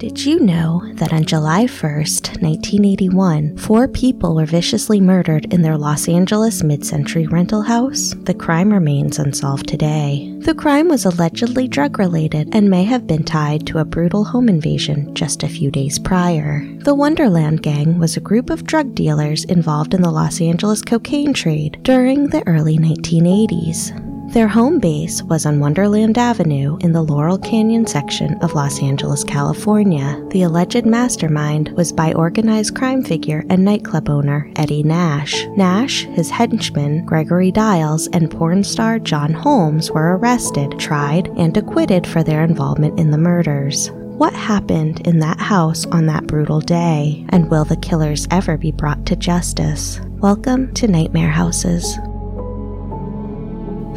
Did you know that on July 1st, 1981, four people were viciously murdered in their Los Angeles mid century rental house? The crime remains unsolved today. The crime was allegedly drug related and may have been tied to a brutal home invasion just a few days prior. The Wonderland Gang was a group of drug dealers involved in the Los Angeles cocaine trade during the early 1980s. Their home base was on Wonderland Avenue in the Laurel Canyon section of Los Angeles, California. The alleged mastermind was by organized crime figure and nightclub owner Eddie Nash. Nash, his henchman Gregory Diles, and porn star John Holmes were arrested, tried, and acquitted for their involvement in the murders. What happened in that house on that brutal day? And will the killers ever be brought to justice? Welcome to Nightmare Houses.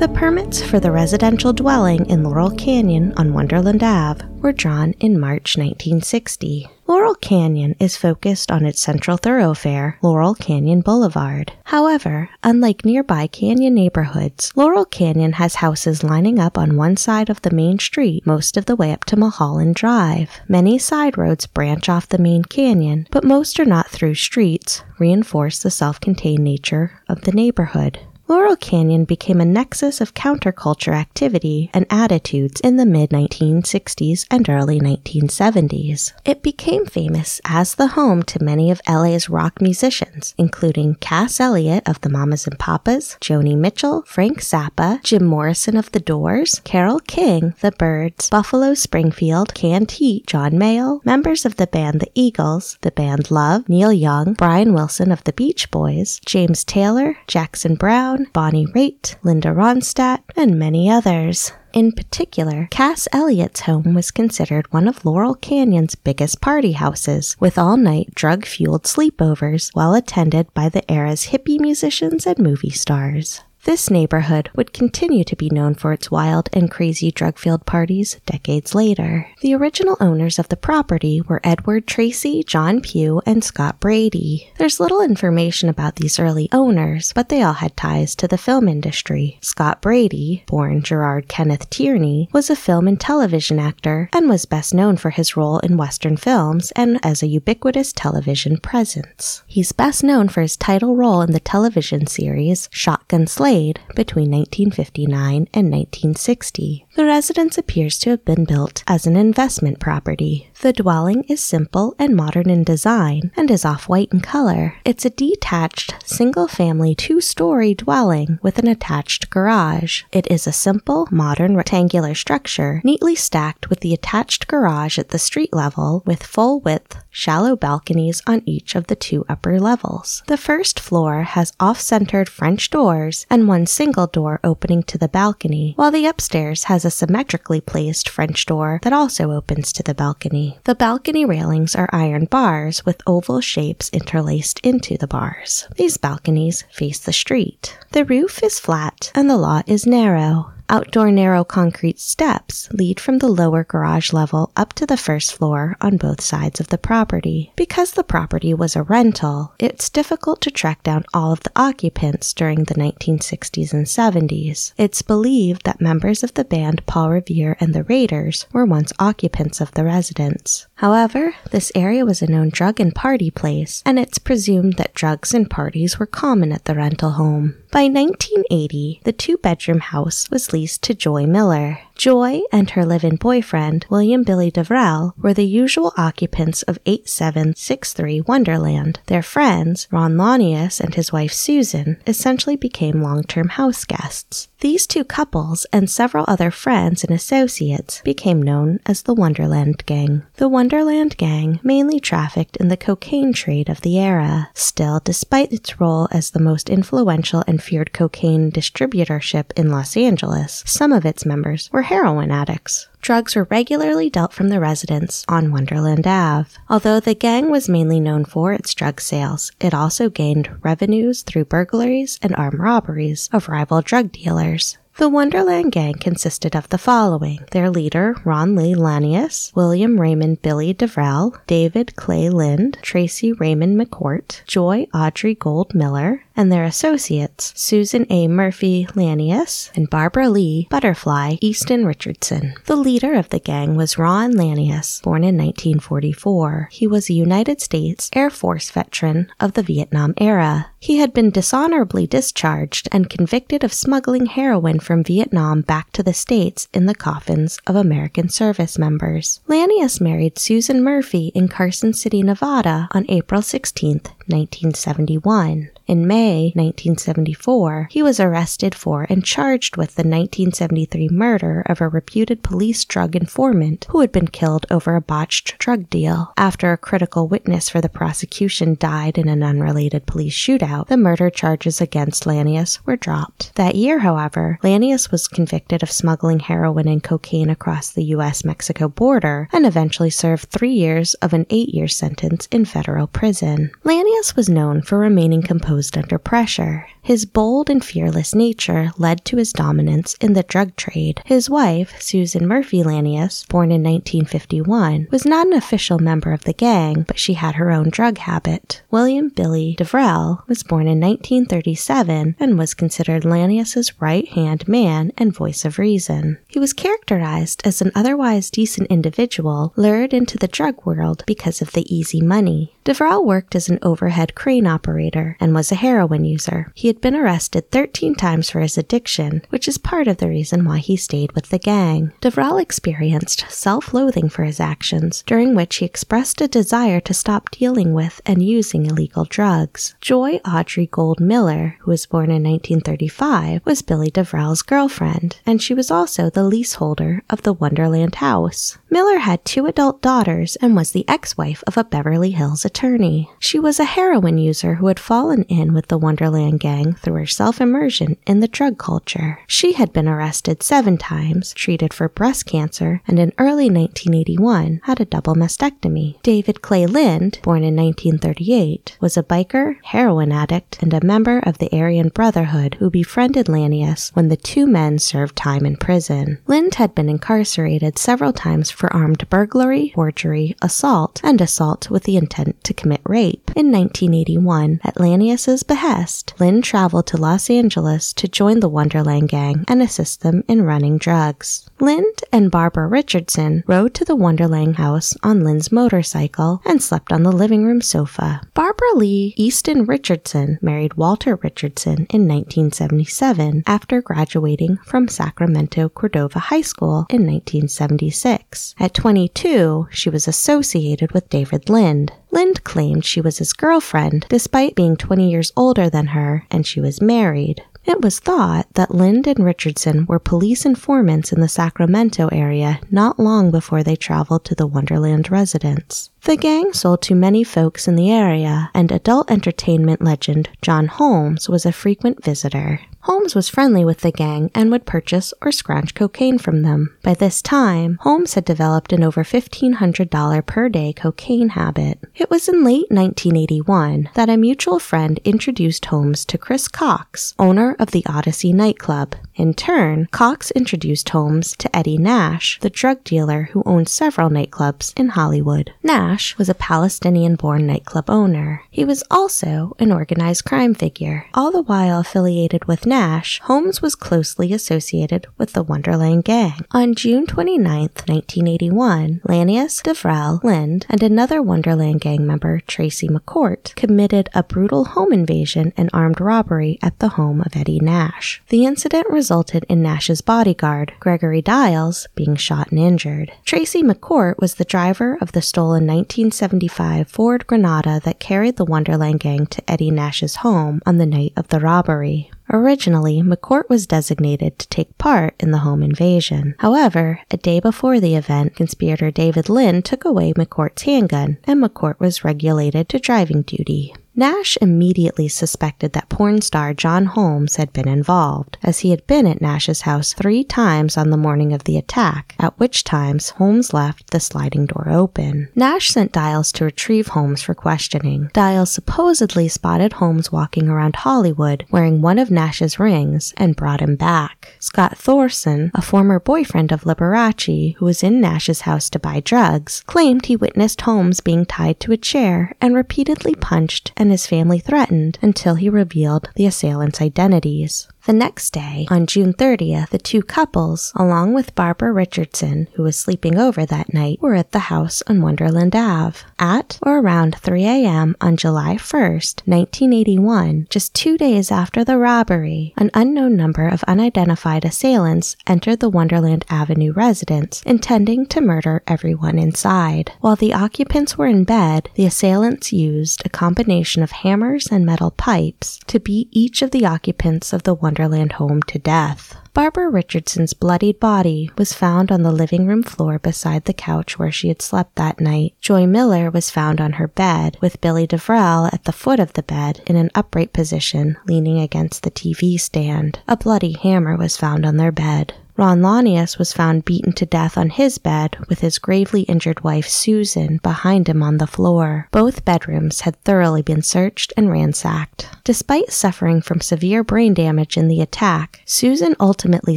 The permits for the residential dwelling in Laurel Canyon on Wonderland Ave were drawn in March 1960. Laurel Canyon is focused on its central thoroughfare, Laurel Canyon Boulevard. However, unlike nearby canyon neighborhoods, Laurel Canyon has houses lining up on one side of the main street most of the way up to Mulholland Drive. Many side roads branch off the main canyon, but most are not through streets, reinforce the self contained nature of the neighborhood. Laurel Canyon became a nexus of counterculture activity and attitudes in the mid 1960s and early 1970s. It became famous as the home to many of LA's rock musicians, including Cass Elliot of the Mamas and Papas, Joni Mitchell, Frank Zappa, Jim Morrison of The Doors, Carole King, The Byrds, Buffalo Springfield, Canned Heat, John Mayall, members of the band The Eagles, the band Love, Neil Young, Brian Wilson of the Beach Boys, James Taylor, Jackson Browne, Bonnie Raitt, Linda Ronstadt, and many others. In particular, Cass Elliot's home was considered one of Laurel Canyon's biggest party houses, with all night drug fueled sleepovers well attended by the era's hippie musicians and movie stars. This neighborhood would continue to be known for its wild and crazy drug filled parties decades later. The original owners of the property were Edward Tracy, John Pugh, and Scott Brady. There's little information about these early owners, but they all had ties to the film industry. Scott Brady, born Gerard Kenneth Tierney, was a film and television actor and was best known for his role in Western films and as a ubiquitous television presence. He's best known for his title role in the television series Shotgun Slade between 1959 and 1960. The residence appears to have been built as an investment property. The dwelling is simple and modern in design and is off white in color. It's a detached, single family, two story dwelling with an attached garage. It is a simple, modern rectangular structure, neatly stacked with the attached garage at the street level with full width, shallow balconies on each of the two upper levels. The first floor has off centered French doors and one single door opening to the balcony, while the upstairs has a symmetrically placed French door that also opens to the balcony. The balcony railings are iron bars with oval shapes interlaced into the bars. These balconies face the street. The roof is flat and the lot is narrow. Outdoor narrow concrete steps lead from the lower garage level up to the first floor on both sides of the property. Because the property was a rental, it's difficult to track down all of the occupants during the 1960s and 70s. It's believed that members of the band Paul Revere and the Raiders were once occupants of the residence. However, this area was a known drug and party place, and it's presumed that drugs and parties were common at the rental home. By 1980, the two bedroom house was leased to Joy Miller. Joy and her live in boyfriend, William Billy Deverell, were the usual occupants of 8763 Wonderland. Their friends, Ron Launius and his wife Susan, essentially became long term house guests. These two couples and several other friends and associates became known as the Wonderland Gang. The Wonderland Gang mainly trafficked in the cocaine trade of the era. Still, despite its role as the most influential and feared cocaine distributorship in Los Angeles, some of its members were heroin addicts. Drugs were regularly dealt from the residents on Wonderland Ave. Although the gang was mainly known for its drug sales, it also gained revenues through burglaries and armed robberies of rival drug dealers. The Wonderland Gang consisted of the following their leader, Ron Lee Launius, William Raymond Billy Deverell, David Clay Lind, Tracy Raymond McCourt, Joy Audrey Gold Miller, and their associates, Susan A. Murphy Launius and Barbara Lee Butterfly Easton Richardson. The leader of the gang was Ron Launius, born in 1944. He was a United States Air Force veteran of the Vietnam era. He had been dishonorably discharged and convicted of smuggling heroin from Vietnam back to the States in the coffins of American service members. Launius married Susan Murphy in Carson City, Nevada on April 16, 1971. In May 1974, he was arrested for and charged with the 1973 murder of a reputed police drug informant who had been killed over a botched drug deal. After a critical witness for the prosecution died in an unrelated police shootout, the murder charges against Launius were dropped. That year, however, Launius was convicted of smuggling heroin and cocaine across the U.S. Mexico border and eventually served three years of an eight year sentence in federal prison. Launius was known for remaining composed under pressure. His bold and fearless nature led to his dominance in the drug trade. His wife, Susan Murphy Launius, born in 1951, was not an official member of the gang, but she had her own drug habit. William Billy Deverell was born in 1937 and was considered Launius's right-hand man and voice of reason. He was characterized as an otherwise decent individual lured into the drug world because of the easy money. Deverell worked as an overhead crane operator and was a heroin user. He had been arrested 13 times for his addiction, which is part of the reason why he stayed with the gang. Deverell experienced self loathing for his actions, during which he expressed a desire to stop dealing with and using illegal drugs. Joy Audrey Gold Miller, who was born in 1935, was Billy Deverell's girlfriend, and she was also the leaseholder of the Wonderland house. Miller had two adult daughters and was the ex wife of a Beverly Hills attorney. She was a heroin user who had fallen in with the Wonderland gang through her self immersion in the drug culture. She had been arrested seven times, treated for breast cancer, and in early 1981 had a double mastectomy. David Clay Lind, born in 1938, was a biker, heroin addict, and a member of the Aryan Brotherhood who befriended Launius when the two men served time in prison. Lind had been incarcerated several times for armed burglary, forgery, assault, and assault with the intent to commit rape. In 1981, at Launius's behest, Lind traveled to Los Angeles to join the Wonderland Gang and assist them in running drugs. Lind and Barbara Richardson rode to the Wonderland house on Lind's motorcycle and slept on the living room sofa. Barbara Lee Easton Richardson married Walter Richardson in 1977 after graduating from Sacramento Cordova High School in 1976. At 22, she was associated with David Lind. Lind claimed she was his girlfriend despite being 20 years older than her and she was married. It was thought that Lind and Richardson were police informants in the Sacramento area not long before they traveled to the Wonderland residence. The gang sold to many folks in the area, and adult entertainment legend John Holmes was a frequent visitor. Holmes was friendly with the gang and would purchase or scrounge cocaine from them. By this time, Holmes had developed an over $1,500 per day cocaine habit. It was in late 1981 that a mutual friend introduced Holmes to Chris Cox, owner of the Odyssey nightclub. In turn, Cox introduced Holmes to Eddie Nash, the drug dealer who owned several nightclubs in Hollywood. Nash was a Palestinian born nightclub owner. He was also an organized crime figure. All the while affiliated with Nash, Holmes was closely associated with the Wonderland Gang. On June 29, 1981, Launius, Deverell, Lind, and another Wonderland Gang member, Tracy McCourt, committed a brutal home invasion and armed robbery at the home of Eddie Nash. The incident resulted in Nash's bodyguard, Gregory Diles, being shot and injured. Tracy McCourt was the driver of the stolen 1975 Ford Granada that carried the Wonderland Gang to Eddie Nash's home on the night of the robbery. Originally, McCourt was designated to take part in the home invasion. However, a day before the event, conspirator David Lind took away McCourt's handgun, and McCourt was regulated to driving duty. Nash immediately suspected that porn star John Holmes had been involved, as he had been at Nash's house three times on the morning of the attack, at which times Holmes left the sliding door open. Nash sent Diles to retrieve Holmes for questioning. Diles supposedly spotted Holmes walking around Hollywood wearing one of Nash's rings and brought him back. Scott Thorson, a former boyfriend of Liberace who was in Nash's house to buy drugs, claimed he witnessed Holmes being tied to a chair and repeatedly punched and his family threatened until he revealed the assailants' identities. The next day, on June 30th, the two couples, along with Barbara Richardson, who was sleeping over that night, were at the house on Wonderland Ave. At or around 3 a.m. on July 1st, 1981, just two days after the robbery, an unknown number of unidentified assailants entered the Wonderland Avenue residence, intending to murder everyone inside. While the occupants were in bed, the assailants used a combination of hammers and metal pipes to beat each of the occupants of the Wonderland home to death. Barbara Richardson's bloodied body was found on the living room floor beside the couch where she had slept that night. Joy Miller was found on her bed, with Billy Deverell at the foot of the bed in an upright position, leaning against the TV stand. A bloody hammer was found on their bed. Ron Launius was found beaten to death on his bed with his gravely injured wife Susan behind him on the floor. Both bedrooms had thoroughly been searched and ransacked. Despite suffering from severe brain damage in the attack, Susan ultimately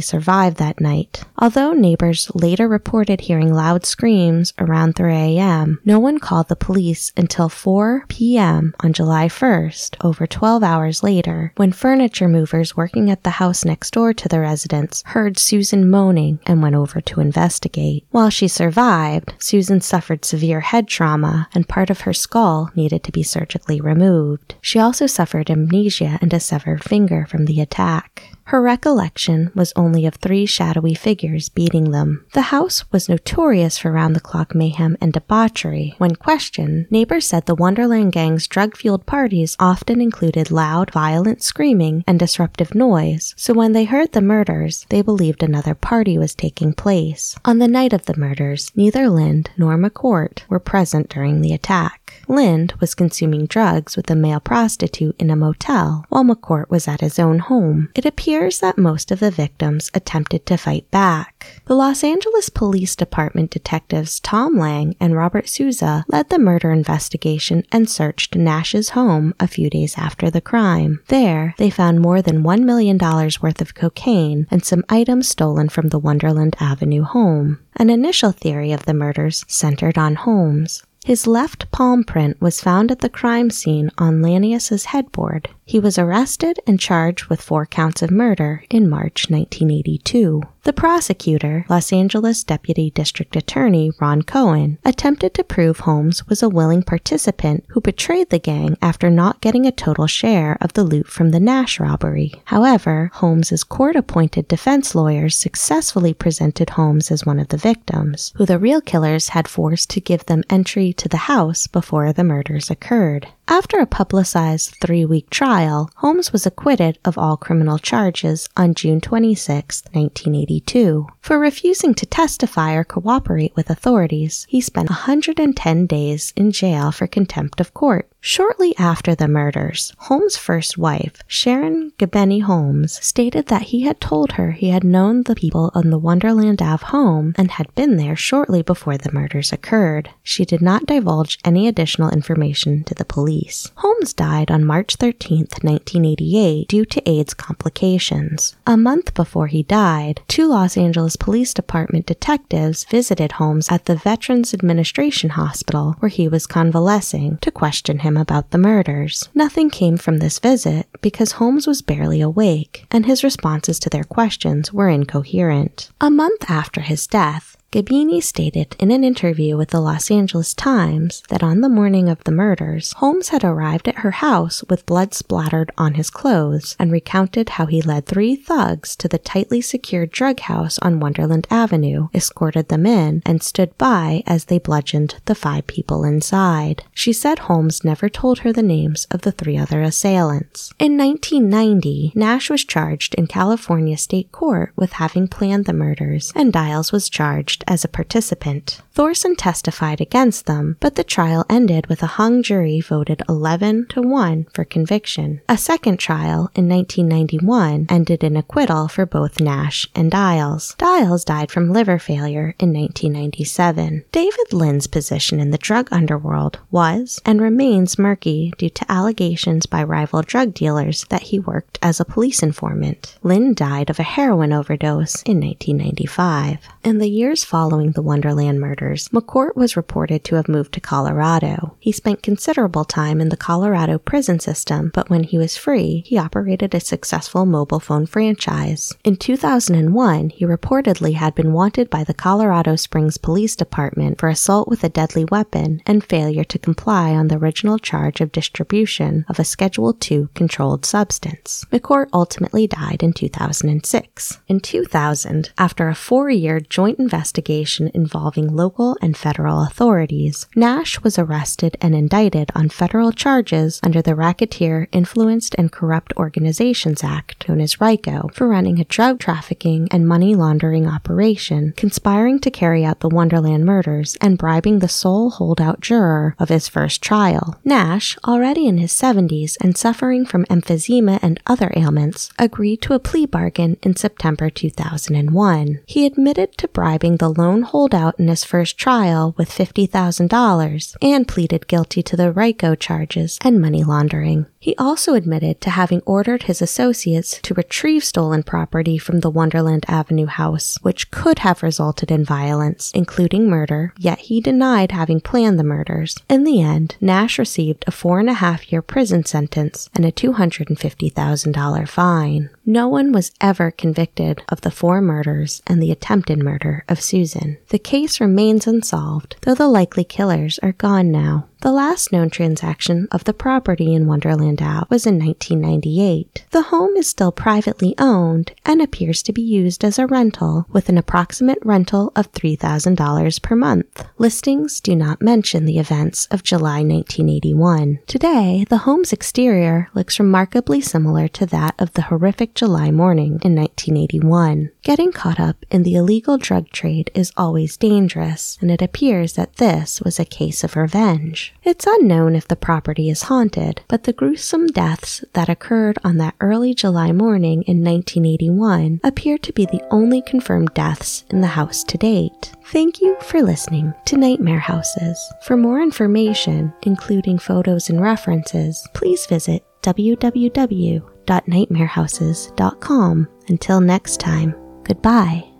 survived that night. Although neighbors later reported hearing loud screams around 3 a.m., no one called the police until 4 p.m. on July 1st, over 12 hours later, when furniture movers working at the house next door to the residence heard Susan Moaning and went over to investigate. While she survived, Susan suffered severe head trauma and part of her skull needed to be surgically removed. She also suffered amnesia and a severed finger from the attack. Her recollection was only of three shadowy figures beating them. The house was notorious for round the clock mayhem and debauchery. When questioned, neighbors said the Wonderland gang's drug fueled parties often included loud, violent screaming and disruptive noise, so when they heard the murders, they believed another party was taking place. On the night of the murders, neither Lind nor McCourt were present during the attack. Lind was consuming drugs with a male prostitute in a motel, while McCourt was at his own home. It appears that most of the victims attempted to fight back. The Los Angeles Police Department detectives Tom Lange and Robert Souza led the murder investigation and searched Nash's home a few days after the crime. There, they found more than $1 million worth of cocaine and some items stolen from the Wonderland Avenue home. An initial theory of the murders centered on Holmes. His left palm print was found at the crime scene on Launius's headboard. He was arrested and charged with four counts of murder in March 1982. The prosecutor, Los Angeles Deputy District Attorney Ron Cohen, attempted to prove Holmes was a willing participant who betrayed the gang after not getting a total share of the loot from the Nash robbery. However, Holmes's court-appointed defense lawyers successfully presented Holmes as one of the victims, who the real killers had forced to give them entry to the house before the murders occurred. After a publicized three week trial, Holmes was acquitted of all criminal charges on June 26, 1982. For refusing to testify or cooperate with authorities, he spent 110 days in jail for contempt of court. Shortly after the murders, Holmes' first wife, Sharon Gabeni Holmes, stated that he had told her he had known the people in the Wonderland Ave home and had been there shortly before the murders occurred. She did not divulge any additional information to the police. Holmes died on March 13, 1988, due to AIDS complications. A month before he died, two Los Angeles Police Department detectives visited Holmes at the Veterans Administration Hospital where he was convalescing to question him about the murders. Nothing came from this visit because Holmes was barely awake, and his responses to their questions were incoherent. A month after his death, Gabeni stated in an interview with the Los Angeles Times that on the morning of the murders, Holmes had arrived at her house with blood splattered on his clothes and recounted how he led three thugs to the tightly secured drug house on Wonderland Avenue, escorted them in, and stood by as they bludgeoned the five people inside. She said Holmes never told her the names of the three other assailants. In 1990, Nash was charged in California State Court with having planned the murders, and Diles was charged as a participant. Thorson testified against them, but the trial ended with a hung jury voted 11 to 1 for conviction. A second trial in 1991 ended in acquittal for both Nash and Diles. Diles died from liver failure in 1997. David Lind's position in the drug underworld was and remains murky due to allegations by rival drug dealers that he worked as a police informant. Lynn died of a heroin overdose in 1995. In the years following the Wonderland murders, McCourt was reported to have moved to Colorado. He spent considerable time in the Colorado prison system, but when he was free, he operated a successful mobile phone franchise. In 2001, he reportedly had been wanted by the Colorado Springs Police Department for assault with a deadly weapon and failure to comply on the original charge of distribution of a Schedule II controlled substance. McCourt ultimately died in 2006. In 2000, after a four year joint investigation involving local and federal authorities, Nash was arrested and indicted on federal charges under the Racketeer Influenced and Corrupt Organizations Act, known as RICO, for running a drug trafficking and money laundering operation, conspiring to carry out the Wonderland murders, and bribing the sole holdout juror of his first trial. Nash, already in his 70s and suffering from emphysema and other ailments, agreed to a plea bargain in September 2001. He admitted to bribing the lone holdout in his first trial with $50,000 and pleaded guilty to the RICO charges and money laundering. He also admitted to having ordered his associates to retrieve stolen property from the Wonderland Avenue house, which could have resulted in violence, including murder, yet he denied having planned the murders. In the end, Nash received a four and a half year prison sentence and a $250,000 fine. No one was ever convicted of the four murders and the attempted murder of Susan. The case remains unsolved, though the likely killers are gone now. The last known transaction of the property in Wonderland Ave was in 1998. The home is still privately owned and appears to be used as a rental with an approximate rental of $3,000 per month. Listings do not mention the events of July 1981. Today, the home's exterior looks remarkably similar to that of the horrific July morning in 1981. Getting caught up in the illegal drug trade is always dangerous, and it appears that this was a case of revenge. It's unknown if the property is haunted, but the gruesome deaths that occurred on that early July morning in 1981 appear to be the only confirmed deaths in the house to date. Thank you for listening to Nightmare Houses. For more information, including photos and references, please visit www.nightmarehouses.com. Until next time, goodbye.